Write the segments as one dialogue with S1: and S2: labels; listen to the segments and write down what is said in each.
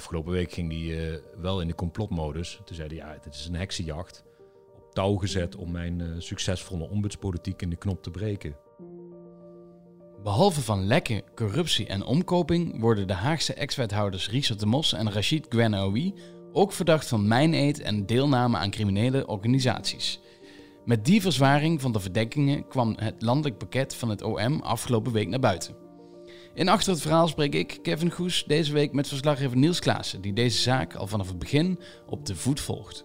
S1: afgelopen week ging hij eh, wel in de complotmodus. Toen zei hij, ja, dit is een heksenjacht. Op touw gezet om mijn eh, succesvolle ombudspolitiek in de knop te breken.
S2: Behalve van lekken, corruptie en omkoping worden de Haagse ex-wethouders Richard de Mos en Rachid Gwenaoui ook verdacht van mijneed en deelname aan criminele organisaties. Met die verzwaring van de verdenkingen kwam het landelijk pakket van het OM afgelopen week naar buiten. In Achter het Verhaal spreek ik, Kevin Goes, deze week met verslaggever Niels Klaassen, die deze zaak al vanaf het begin op de voet volgt.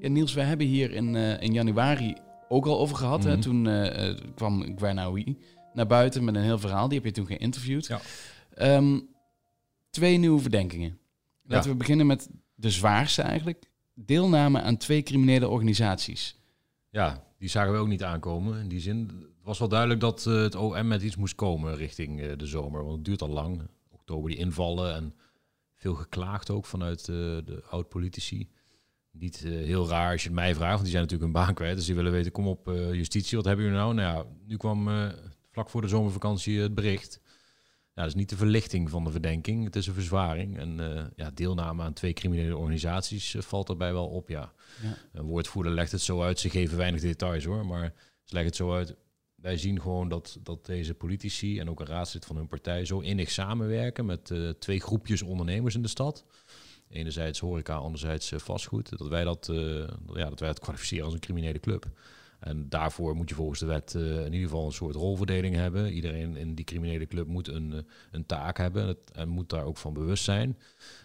S2: Ja, Niels, wij hebben hier in, eh, in januari ook al over gehad. hè?
S1: Mhm.
S2: Toen eh, eh, kwam Gwenaoui naar buiten met een heel verhaal. Die heb je toen geïnterviewd.
S1: Ja.
S2: Ehm, twee nieuwe verdenkingen. Laten
S1: Ja.
S2: we beginnen met de zwaarste eigenlijk. Deelname aan twee criminele organisaties.
S1: Ja, die zagen we ook niet aankomen. In die zin, was wel duidelijk dat eh, het OM met iets moest komen richting eh, de zomer. Want het duurt al lang. Oktober die invallen en veel geklaagd ook vanuit eh, de oud-politici. Niet heel raar als je het mij vraagt, want die zijn natuurlijk hun baan kwijt. Dus die willen weten, kom op justitie, wat hebben jullie nou? Nou ja, nu kwam vlak voor de zomervakantie het bericht. Ja, dat is niet de verlichting van de verdenking, het is een verzwaring. En ja, deelname aan twee criminele organisaties valt daarbij wel op, ja.
S2: Ja.
S1: Een woordvoerder legt het zo uit, ze geven weinig details hoor, maar ze leggen het zo uit. Wij zien gewoon dat, dat deze politici en ook een raadslid van hun partij zo innig samenwerken met eh, twee groepjes ondernemers in de stad. Enerzijds horeca, anderzijds eh, vastgoed. Dat wij dat, eh, ja, dat wij het kwalificeren als een criminele club. En daarvoor moet je volgens de wet eh, in ieder geval een soort rolverdeling hebben. Iedereen in die criminele club moet een, eh, een taak hebben het- en moet daar ook van bewust zijn.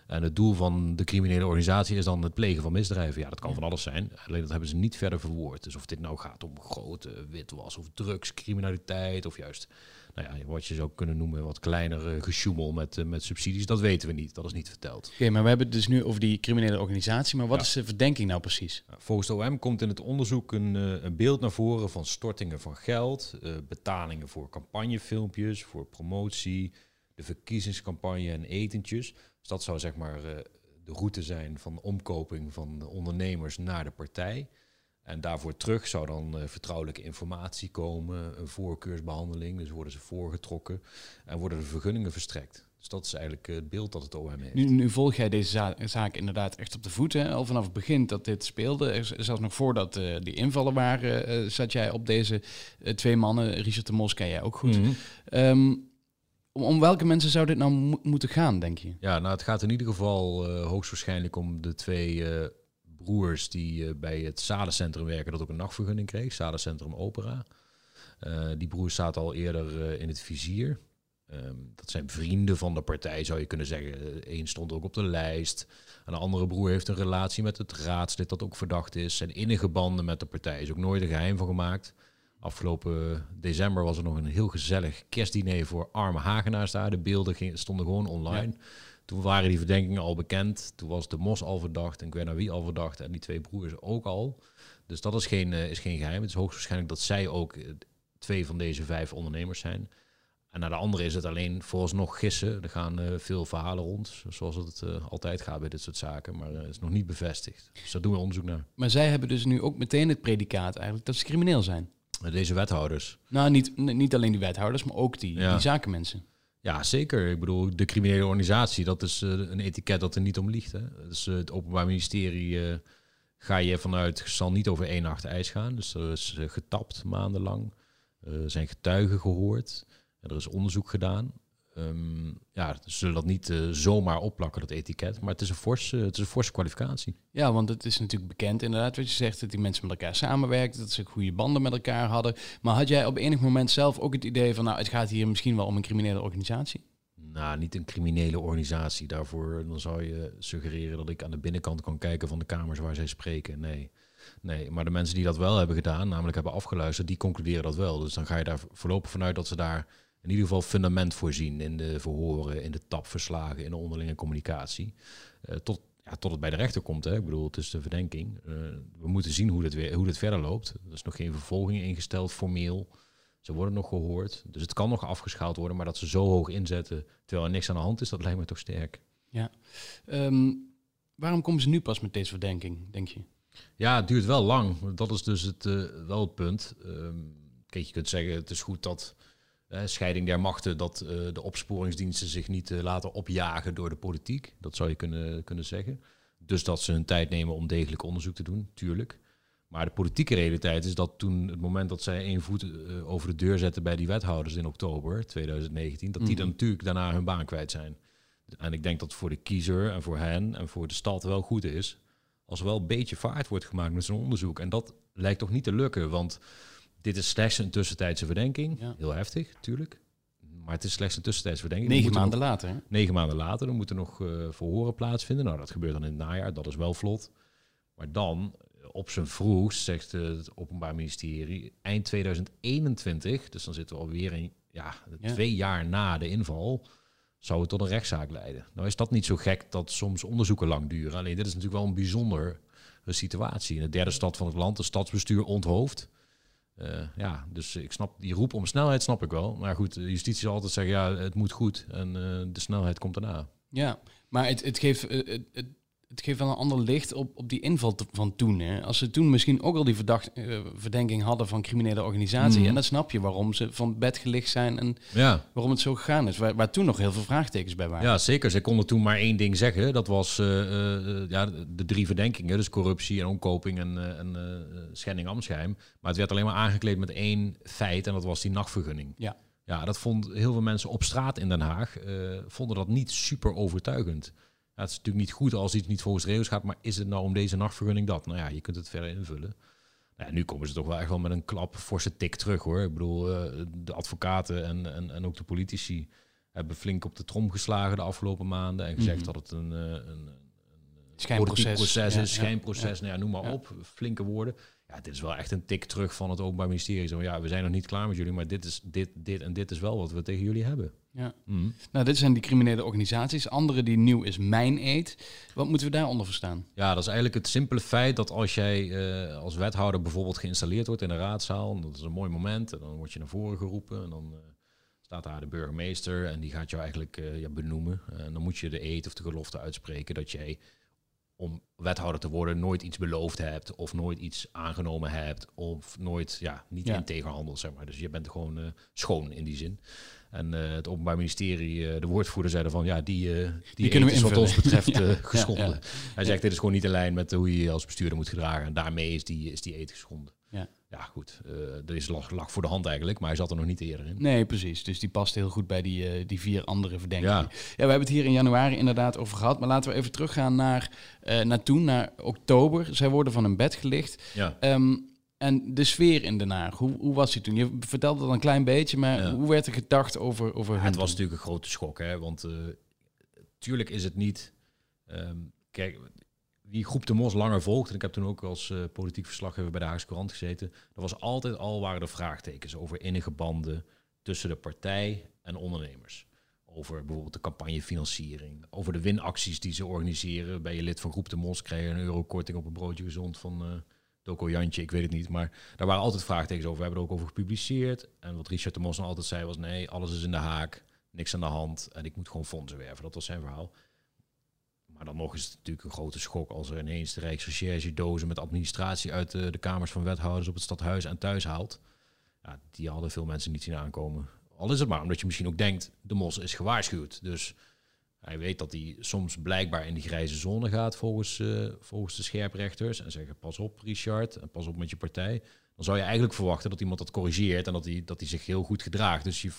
S1: En het doel van de criminele organisatie is dan het plegen van misdrijven. Ja, dat kan van alles zijn. Alleen dat hebben ze niet verder verwoord. Dus of dit nou gaat om grote witwas of drugscriminaliteit of juist, nou ja, wat je zou kunnen noemen, wat kleiner eh, gesjoemel met, eh, met subsidies, dat weten we niet. Dat is niet verteld.
S2: Oké, maar we hebben het dus nu over die criminele organisatie. Maar wat
S1: Ja.
S2: is de verdenking nou precies?
S1: Volgens de OM komt in het onderzoek een, eh, een beeld naar voren van stortingen van geld, eh, betalingen voor campagnefilmpjes, voor promotie, de verkiezingscampagne en etentjes. Dus dat zou zeg maar eh, de route zijn van omkoping van de ondernemers naar de partij. En daarvoor terug zou dan eh, vertrouwelijke informatie komen, een voorkeursbehandeling. Dus worden ze voorgetrokken en worden de vergunningen verstrekt. Dus dat is eigenlijk eh, het beeld dat het OM heeft.
S2: Nu, nu volg jij deze za- zaak inderdaad echt op de voet. Hè? Al vanaf het begin dat dit speelde. Zelfs nog voordat eh, die invallen waren, zat jij op deze twee mannen. Richard de Mos ken jij ook goed.
S1: Mhm.
S2: Ehm, om, om welke mensen zou dit nou mo- moeten gaan, denk je?
S1: Ja, nou, het gaat in ieder geval hoogstwaarschijnlijk om de twee broers die eh, bij het Sadencentrum werken, dat ook een nachtvergunning kreeg, Sadencentrum Opera. Eh, die broers zaten al eerder eh, in het vizier. Ehm, dat zijn vrienden van de partij, zou je kunnen zeggen. Eén stond ook op de lijst. En de andere broer heeft een relatie met het raadslid dat ook verdacht is. Zijn innige banden met de partij is ook nooit een geheim van gemaakt. Afgelopen december was er nog een heel gezellig kerstdiner voor arme Hagenaars daar. De beelden stonden gewoon online. Toen waren die verdenkingen al bekend. Toen was de Mos al verdacht en Gwenawi al verdacht. En die twee broers ook al. Dus dat is geen, eh, is geen geheim. Het is hoogstwaarschijnlijk dat zij ook eh, twee van deze vijf ondernemers zijn. En naar de andere is het alleen vooralsnog gissen. Er gaan eh, veel verhalen rond, zoals het altijd gaat bij dit soort zaken. Maar het is nog niet bevestigd. Dus daar doen we onderzoek naar.
S2: Maar zij hebben dus nu ook meteen het predicaat eigenlijk dat ze crimineel zijn.
S1: Deze wethouders.
S2: Nou, niet, niet alleen die wethouders, maar ook die,
S1: Ja.
S2: die zakenmensen.
S1: Ja, zeker. Ik bedoel, de criminele organisatie, dat is eh, een etiket dat er niet om liegt. Hè? Dus eh, het Openbaar Ministerie eh, ga je vanuit, zal niet over één nacht ijs gaan. Dus er is getapt maandenlang. Er zijn getuigen gehoord. Er is onderzoek gedaan. Ehm, ja, ze zullen dat niet eh, zomaar opplakken, dat etiket. Maar het is een forse, het is een forse kwalificatie.
S2: Ja, want het is natuurlijk bekend inderdaad wat je zegt, dat die mensen met elkaar samenwerkten, dat ze goede banden met elkaar hadden. Maar had jij op enig moment zelf ook het idee van, nou, het gaat hier misschien wel om een criminele organisatie?
S1: Nou, niet een criminele organisatie. Daarvoor dan zou je suggereren dat ik aan de binnenkant kan kijken van de kamers waar zij spreken. Nee. Nee, maar de mensen die dat wel hebben gedaan, namelijk hebben afgeluisterd, die concluderen dat wel. Dus dan ga je daar voorlopig vanuit dat ze daar in ieder geval fundament voor zien in de verhoren, in de tapverslagen, in de onderlinge communicatie. Eh, tot, ja, tot het bij de rechter komt. Hè. Ik bedoel, het is de verdenking. Eh, we moeten zien hoe dit, weer, hoe dit verder loopt. Er is nog geen vervolging ingesteld formeel. Ze worden nog gehoord. Dus het kan nog afgeschaald worden, maar dat ze zo hoog inzetten terwijl er niks aan de hand is, dat lijkt me toch sterk.
S2: Ehm, waarom komen ze nu pas met deze verdenking, denk je?
S1: Ja, het duurt wel lang. Dat is dus het, eh, wel het punt. Ehm, kijk, je kunt zeggen, het is goed dat scheiding der machten, dat de opsporingsdiensten zich niet laten opjagen door de politiek. Dat zou je kunnen, kunnen zeggen. Dus dat ze hun tijd nemen om degelijk onderzoek te doen, tuurlijk. Maar de politieke realiteit is dat toen het moment dat zij één voet uh, over de deur zetten bij die wethouders in oktober 2019, dat die dan mhm. natuurlijk daarna hun baan kwijt zijn. En ik denk dat voor de kiezer en voor hen en voor de stad wel goed is als er wel een beetje vaart wordt gemaakt met zo'n onderzoek. En dat lijkt toch niet te lukken, want dit is slechts een tussentijdse verdenking. Heel heftig, natuurlijk. Maar het is slechts een tussentijdse verdenking.
S2: Negen maanden later. Hè?
S1: Negen maanden later, dan moeten nog uh, verhoren plaatsvinden. Nou, dat gebeurt dan in het najaar, dat is wel vlot. Maar dan, op zijn vroegst, zegt het Openbaar Ministerie, eind 2021, dus dan zitten we alweer in, ja, twee jaar na de inval, zou het tot een rechtszaak leiden. Nou is dat niet zo gek dat soms onderzoeken lang duren. Alleen dit is natuurlijk wel een bijzondere situatie. In de derde stad van het land, de stadsbestuur onthoofd. Uh, ja, dus ik snap die roep om snelheid snap ik wel. Maar goed, justitie zal altijd zeggen, ja, het moet goed en uh, de snelheid komt daarna.
S2: Ja, maar het, het geeft, het, het, het geeft wel een ander licht op, op die inval van toen. Hè. Als ze toen misschien ook al die verdacht, uh, verdenking hadden van criminele organisatie. Mhm. En dan snap je waarom ze van bed gelicht zijn en ja. waarom het zo gegaan is. Waar, waar, toen nog heel veel vraagtekens bij waren.
S1: Ja, zeker. Ze konden toen maar één ding zeggen. Dat was uh, uh, ja, de drie verdenkingen. Dus corruptie en omkoping en, en schending Amsgeheim. Maar het werd alleen maar aangekleed met één feit. En dat was die nachtvergunning.
S2: Ja.
S1: Ja, dat vond heel veel mensen op straat in Den Haag. vonden dat niet super overtuigend het is natuurlijk niet goed als iets niet volgens de regels gaat, maar is het nou om deze nachtvergunning dat? Nou ja, je kunt het verder invullen. Nou, nu komen ze toch wel echt wel met een klap forse tik terug hoor. Ik bedoel, uh, de advocaten en, en, en ook de politici hebben flink op de trom geslagen de afgelopen maanden en gezegd mm dat het een, uh, een, een
S2: schijnproces
S1: proces is, schijnproces, Nou ja, noem maar op, flinke woorden. Ja, dit is wel echt een tik terug van het Openbaar Ministerie. Zo, ja, we zijn nog niet klaar met jullie, maar dit is dit, dit en dit is wel wat we tegen jullie hebben.
S2: Ja. Mhm. Nou, dit zijn die criminele organisaties. Andere die nieuw is Mijn Eet. Wat moeten we daaronder verstaan?
S1: Ja, dat is eigenlijk het simpele feit dat als jij uh, als wethouder bijvoorbeeld geïnstalleerd wordt in de raadzaal, dat is een mooi moment, en dan word je naar voren geroepen en dan uh, staat daar de burgemeester en die gaat jou eigenlijk uh, ja, benoemen. En dan moet je de eet of de gelofte uitspreken dat jij om wethouder te worden nooit iets beloofd hebt of nooit iets aangenomen hebt of nooit ja, niet ja. in tegenhandel, zeg maar. Dus je bent gewoon schoon in die zin. En uh, het Openbaar Ministerie, uh, de woordvoerder, zeiden van ja, die, die, die kunnen we is wat ons betreft ja, geschonden. Ja, Hij zegt dit is gewoon niet in lijn met hoe je je als bestuurder moet gedragen. En daarmee is die, is die eet geschonden.
S2: Ja,
S1: ja goed, er is lag, lag voor de hand eigenlijk, maar hij zat er nog niet eerder in.
S2: Nee, precies. Dus die past heel goed bij die, die vier andere verdenkingen. Ja. ja, we hebben het hier in januari inderdaad over gehad. Maar laten we even teruggaan naar, naar toen, naar oktober. Zij worden van een bed gelicht.
S1: Ja.
S2: Um, en de sfeer in Den Haag, hoe, hoe was die toen? Je vertelde dat een klein beetje, maar hoe werd er gedacht over, over
S1: Het was natuurlijk een grote schok, hè? want uh, tuurlijk is het niet... Um, kijk, wie Groep de Mos langer volgt, en ik heb toen ook als uh, politiek verslaggever bij de Haagse Courant gezeten, er was altijd al waren er vraagtekens over innige banden tussen de partij en ondernemers. Over bijvoorbeeld de campagnefinanciering, over de winacties die ze organiseren. Ben je lid van Groep de Mos, krijg je een euro korting op een broodje gezond van... Uh, Doko Jantje, ik weet het niet. Maar daar waren altijd vraagtekens over. We hebben er ook over gepubliceerd. En wat Richard de Mos dan altijd zei was... nee, alles is in de haak, niks aan de hand... en ik moet gewoon fondsen werven. Dat was zijn verhaal. Maar dan nog is het natuurlijk een grote schok... als er ineens de Rijksrecherche dozen met administratie... uit de, de kamers van wethouders op het stadhuis en thuis haalt. Ja, die hadden veel mensen niet zien aankomen. Al is het maar omdat je misschien ook denkt... de Mos is gewaarschuwd. Dus hij weet dat hij soms blijkbaar in die grijze zone gaat volgens, uh, volgens de scherprechters. En zeggen, pas op Richard, en pas op met je partij. Dan zou je eigenlijk verwachten dat iemand dat corrigeert en dat hij, dat hij zich heel goed gedraagt. Dus je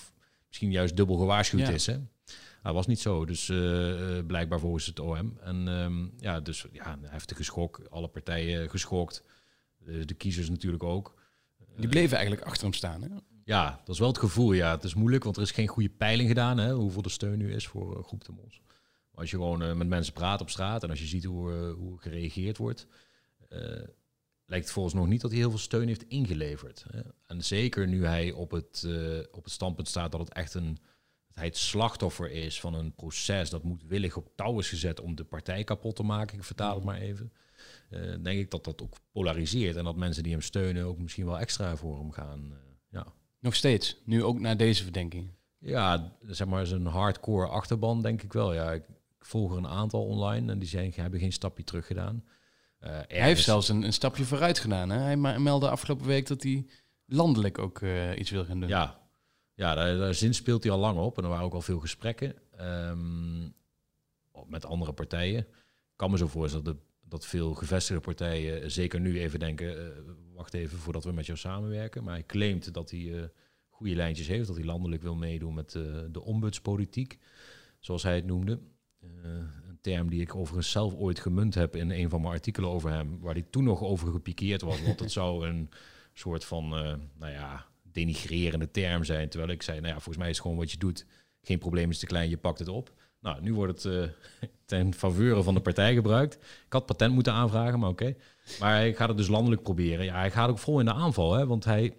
S1: misschien juist dubbel gewaarschuwd is. Hè? Dat was niet zo, dus uh, blijkbaar volgens het OM. En um, ja, dus ja, een heftige schok. Alle partijen geschokt. de kiezers natuurlijk ook.
S2: Die bleven eigenlijk achter hem staan, hè?
S1: Ja, dat is wel het gevoel. Ja, het is moeilijk, want er is geen goede peiling gedaan, hè, hoeveel de steun nu is voor uh, Groep de Mos. Maar als je gewoon uh, met mensen praat op straat en als je ziet hoe, uh, hoe gereageerd wordt, lijkt het volgens nog niet dat hij heel veel steun heeft ingeleverd. Hè. En zeker nu hij op het, op het standpunt staat dat het echt een dat hij het slachtoffer is van een proces dat moedwillig op touw is gezet om de partij kapot te maken. Ik vertaal het maar even. denk ik dat dat ook polariseert en dat mensen die hem steunen ook misschien wel extra voor hem gaan. ja.
S2: Nog steeds, nu ook na deze verdenking.
S1: Ja, zeg maar een hardcore achterban denk ik wel. Ja, ik volg er een aantal online en die zijn, hebben geen stapje terug gedaan.
S2: Uh, hij heeft zelfs een, een, stapje vooruit gedaan. Hè? Hij meldde afgelopen week dat hij landelijk ook iets wil gaan doen.
S1: Ja, Ja, daar, daar zin speelt hij al lang op. En er waren ook al veel gesprekken ehm, met andere partijen. Ik kan me zo voorstellen dat, dat veel gevestigde partijen zeker nu even denken... Uh, wacht even voordat we met jou samenwerken. Maar hij claimt dat hij uh, goede lijntjes heeft. Dat hij landelijk wil meedoen met uh, de ombudspolitiek, zoals hij het noemde. een term die ik overigens zelf ooit gemunt heb in een van mijn artikelen over hem... waar hij toen nog over gepikeerd was. Want het zou een soort van, nou ja denigrerende term zijn. Terwijl ik zei, nou ja, volgens mij is gewoon wat je doet. Geen probleem is te klein, je pakt het op. Nou, nu wordt het uh, ten faveur van de partij gebruikt. Ik had patent moeten aanvragen, maar oké. Maar hij gaat het dus landelijk proberen. Ja, hij gaat ook vol in de aanval, hè, want hij...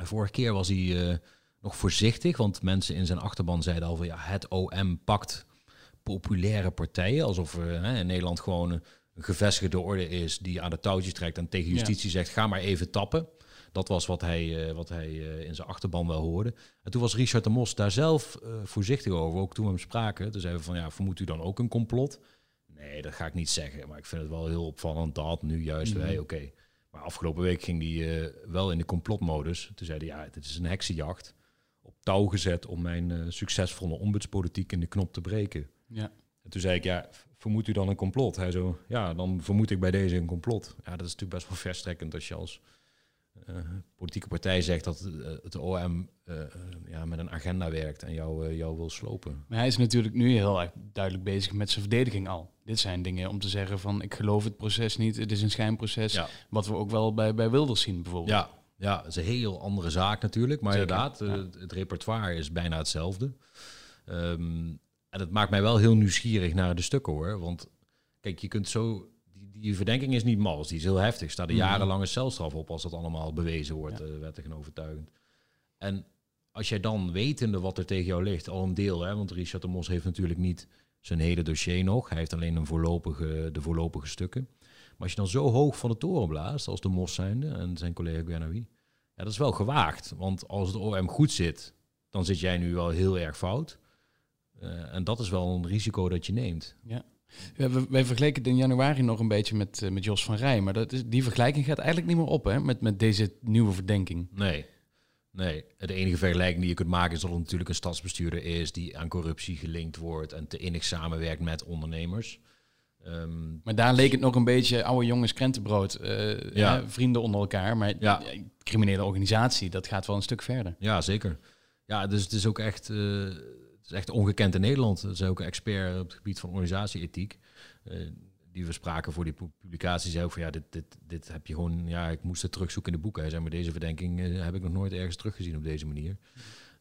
S1: Vorige keer was hij uh, nog voorzichtig, want mensen in zijn achterban zeiden al van... ja, het OM pakt populaire partijen. Alsof er uh, in Nederland gewoon een gevestigde orde is die aan de touwtjes trekt en tegen justitie zegt: ga maar even tappen. Dat was wat hij, uh, wat hij uh, in zijn achterban wel hoorde. En toen was Richard de Mos daar zelf uh, voorzichtig over. Ook toen we hem spraken. Toen zeiden we van, ja, vermoedt u dan ook een complot? Nee, dat ga ik niet zeggen. Maar ik vind het wel heel opvallend dat nu juist mm -hmm. wij, oké. Maar afgelopen week ging hij wel in de complotmodus. Toen zei hij, ja, dit is een heksenjacht. Op touw gezet om mijn succesvolle ombudspolitiek in de knop te breken.
S2: Ja.
S1: En toen zei ik, ja, vermoedt u dan een complot? Hij zo, ja, dan vermoed ik bij deze een complot. Ja, dat is natuurlijk best wel verstrekkend als je als politieke partij zegt dat uh, het OM uh, ja, met een agenda werkt en jou, jou wil slopen.
S2: Maar hij is natuurlijk nu heel erg duidelijk bezig met zijn verdediging al. Dit zijn dingen om te zeggen van ik geloof het proces niet, het is een schijnproces. Ja. Wat we ook wel bij, bij Wilders zien bijvoorbeeld.
S1: Ja, ja, dat is een heel andere zaak natuurlijk. Maar Zeker. inderdaad, ja. het repertoire is bijna hetzelfde. Um, en dat maakt mij wel heel nieuwsgierig naar de stukken hoor. Want kijk, je kunt zo die verdenking is niet mals, die is heel heftig. Staat er
S2: Mhm.
S1: jarenlange celstraf op als dat allemaal bewezen wordt, ja. wettig en overtuigend. En als jij dan wetende wat er tegen jou ligt, al een deel, hè, want Richard de Mos heeft natuurlijk niet zijn hele dossier nog. Hij heeft alleen een voorlopige, de voorlopige stukken. Maar als je dan zo hoog van de toren blaast, als de Mos zijnde en zijn collega Guernawi, ja, dat is wel gewaagd. Want als het OM goed zit, dan zit jij nu wel heel erg fout. Uh, en dat is wel een risico dat je neemt.
S2: Ja. We, wij vergeleken het in januari nog een beetje met, uh, met Jos van Rij. Maar dat is, die vergelijking gaat eigenlijk niet meer op hè, met, met deze nieuwe verdenking.
S1: Nee. nee, de enige vergelijking die je kunt maken is dat het natuurlijk een stadsbestuurder is die aan corruptie gelinkt wordt en te innig samenwerkt met ondernemers.
S2: Um, maar daar leek het nog een beetje oude jongens krentenbrood, uh, ja. hè, vrienden onder elkaar. Maar ja. criminele organisatie, dat gaat wel een stuk verder.
S1: Ja, zeker. Ja, dus het is ook echt... Uh, is echt ongekend in Nederland. Er is ook een expert op het gebied van organisatieethiek. Uh, die we spraken voor die publicatie. Zei ook van ja, dit, dit, dit heb je gewoon. Ja, ik moest het terugzoeken in de boeken. Hij zei, maar deze verdenking uh, heb ik nog nooit ergens teruggezien op deze manier.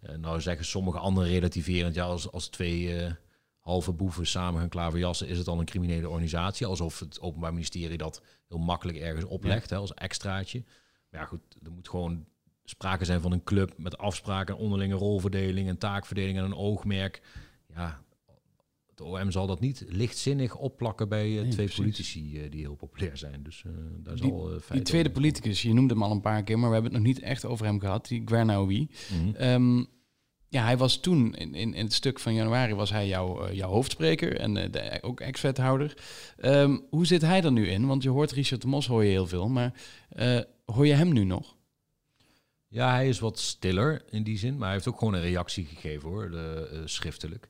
S1: Uh, nou zeggen sommige anderen relativerend. Ja, als, als twee halve boeven samen gaan klaverjassen, is het al een criminele organisatie. Alsof het Openbaar Ministerie dat heel makkelijk ergens oplegt ja. hè, als extraatje. Maar ja, goed, er moet gewoon sprake zijn van een club met afspraken, onderlinge rolverdeling en taakverdeling en een oogmerk. Ja, het OM zal dat niet lichtzinnig opplakken bij uh, nee, twee precies. politici uh, die heel populair zijn. Dus uh, daar
S2: die,
S1: zal
S2: die tweede politicus, je noemde hem al een paar keer, maar we hebben het nog niet echt over hem gehad, die Guernaoui. Mm -hmm. um, ja, hij was toen, in, in, in, het stuk van januari, was hij jouw, jouw hoofdspreker en de, ook ex-wethouder. Um, hoe zit hij er nu in? Want je hoort Richard de Mos hoor je heel veel, maar hoor je hem nu nog?
S1: Ja, hij is wat stiller in die zin, maar hij heeft ook gewoon een reactie gegeven hoor, de, uh, schriftelijk.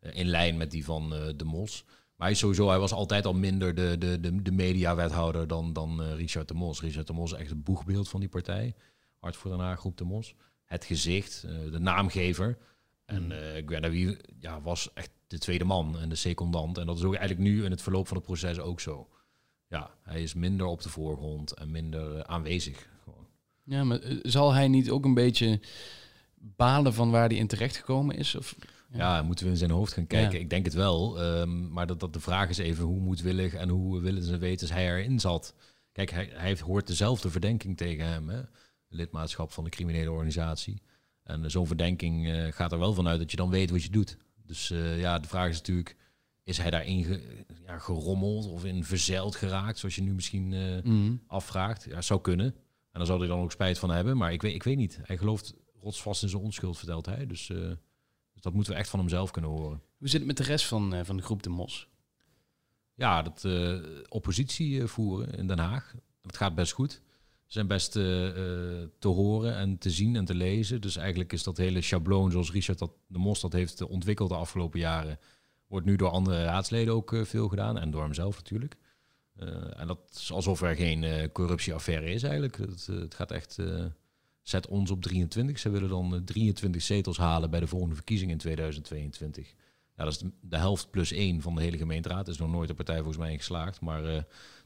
S1: Uh, in lijn met die van uh, de Mos. Maar hij, sowieso, hij was altijd al minder de, de, de, de mediawethouder dan, dan Richard de Mos. Richard de Mos is echt het boegbeeld van die partij. Hart voor Den Haag, groep de Mos. Het gezicht, de naamgever. En uh, ja, was echt de tweede man en de secondant. En dat is ook eigenlijk nu in het verloop van het proces ook zo. Ja, hij is minder op de voorgrond en minder aanwezig.
S2: Ja, maar zal hij niet ook een beetje balen van waar hij in terecht gekomen is? Of,
S1: ja. moeten we in zijn hoofd gaan kijken? Ja. Ik denk het wel. Um, maar dat, dat de vraag is even hoe moedwillig en hoe willens en wetens hij erin zat. Kijk, hij, hij heeft, hoort dezelfde verdenking tegen hem. Hè? Lidmaatschap van de criminele organisatie. En uh, zo'n verdenking uh, gaat er wel vanuit dat je dan weet wat je doet. Dus uh, ja, de vraag is natuurlijk... Is hij daarin ge, ja, gerommeld of in verzeild geraakt, zoals je nu misschien mm -hmm. afvraagt? Ja, zou kunnen. En dan zal hij dan ook spijt van hebben. Maar ik weet, ik weet niet. Hij gelooft rotsvast in zijn onschuld, vertelt hij. Dus, uh, dus dat moeten we echt van hem zelf kunnen horen.
S2: Hoe zit het met de rest van, uh, van de groep De Mos?
S1: Ja, dat uh, oppositie voeren in Den Haag. Dat gaat best goed. zijn best eh, eh, te horen en te zien en te lezen. Dus eigenlijk is dat hele schabloon zoals Richard dat, de Mos dat heeft ontwikkeld de afgelopen jaren... wordt nu door andere raadsleden ook eh, veel gedaan en door hemzelf natuurlijk. Eh, en dat is alsof er geen eh, corruptieaffaire is eigenlijk. Het, eh, het gaat echt... zet ons op 23. Ze willen dan eh, 23 zetels halen bij de volgende verkiezingen in 2022. Ja, dat is de, de helft plus één van de hele gemeenteraad. Er is nog nooit een partij volgens mij in geslaagd. Maar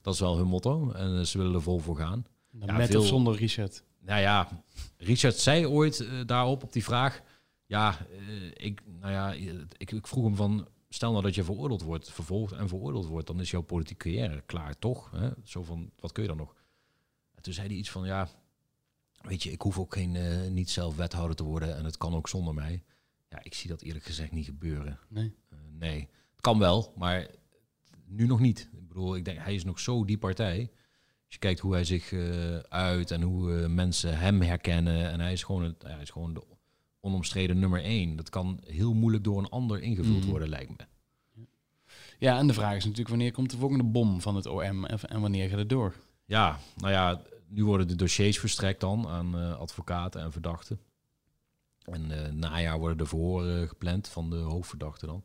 S1: dat is wel hun motto. En ze willen er vol voor gaan. Ja,
S2: met
S1: veel-
S2: of zonder Richard.
S1: Nou ja, Richard zei ooit daarop, op die vraag... Ja, ik, nou ja ik, ik vroeg hem van... Stel nou dat je veroordeeld wordt, vervolgd en veroordeeld wordt... dan is jouw politieke carrière klaar, toch? Hè? Zo van, wat kun je dan nog? En toen zei hij iets van, ja... Weet je, ik hoef ook geen, eh, niet zelf wethouder te worden... en het kan ook zonder mij. Ja, ik zie dat eerlijk gezegd niet gebeuren.
S2: Nee.
S1: Eh, nee, het kan wel, maar nu nog niet. Ik bedoel, ik denk, hij is nog zo die partij. Als je kijkt hoe hij zich eh, uit en hoe mensen hem herkennen. En hij is gewoon, het, hij is gewoon de onomstreden nummer één. Dat kan heel moeilijk door een ander ingevuld
S2: Mhm.
S1: worden, lijkt me.
S2: Ja, en de vraag is natuurlijk wanneer komt de volgende bom van het OM en, wanneer gaat het door?
S1: Ja, nou ja, nu worden de dossiers verstrekt dan aan eh, advocaten en verdachten. En eh najaar worden de verhoren gepland van de hoofdverdachte dan.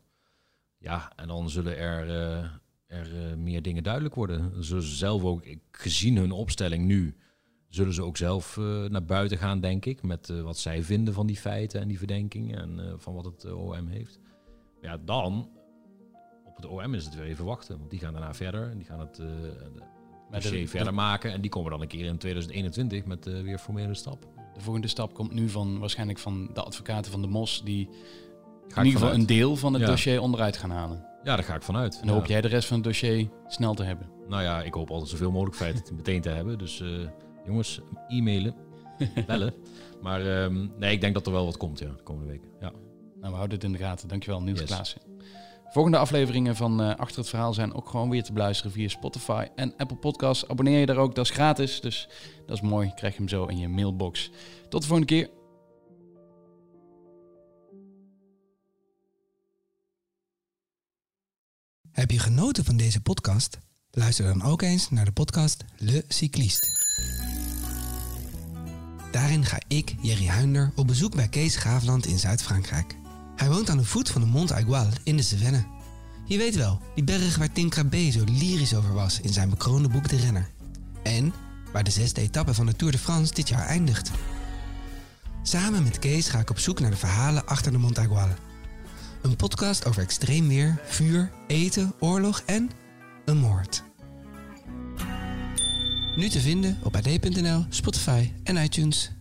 S1: Ja, en dan zullen er, eh, er eh, meer dingen duidelijk worden. Ze zelf ook, gezien hun opstelling nu, zullen ze ook zelf eh, naar buiten gaan, denk ik. Met eh, wat zij vinden van die feiten en die verdenkingen en eh, van wat het OM heeft. Ja, dan, op het OM is het weer even wachten. Want die gaan daarna verder en die gaan het... dossier
S2: de,
S1: verder maken. En die komen dan een keer in 2021 met weer formele stap.
S2: de volgende stap komt nu van waarschijnlijk van de advocaten van de MOS... die
S1: Ga
S2: in ieder geval een deel van het
S1: Ja.
S2: dossier onderuit gaan halen.
S1: Ja, daar ga ik vanuit.
S2: En dan
S1: Ja.
S2: hoop jij de rest van het dossier snel te hebben.
S1: Nou ja, ik hoop altijd zoveel mogelijk feiten te- meteen te hebben. Dus jongens, e-mailen, bellen. Maar ehm, nee, ik denk dat er wel wat komt ja, de komende weken. Ja.
S2: Nou, we houden het in de gaten. Dankjewel, Niels
S1: Yes.
S2: Klaassen. Volgende afleveringen van eh, Achter het Verhaal zijn ook gewoon weer te beluisteren via Spotify en Apple Podcasts. Abonneer je daar ook, dat is gratis. Dus dat is mooi, krijg je hem zo in je mailbox. Tot de volgende keer.
S3: Heb je genoten van deze podcast? Luister dan ook eens naar de podcast Le Cycliste. Daarin ga ik, Jerry Huinder, op bezoek bij Kees Graafland in Zuid-Frankrijk. Hij woont aan de voet van de Mont Aigual in de Cevennes. Je weet wel, die berg waar Tim Crabbe zo lyrisch over was in zijn bekroonde boek De Renner. En waar de zesde etappe van de Tour de France dit jaar eindigt. Samen met Kees ga ik op zoek naar de verhalen achter de Mont Aigual. Een podcast over extreem weer, vuur, eten, oorlog en een moord. Nu te vinden op ad.nl, Spotify en iTunes.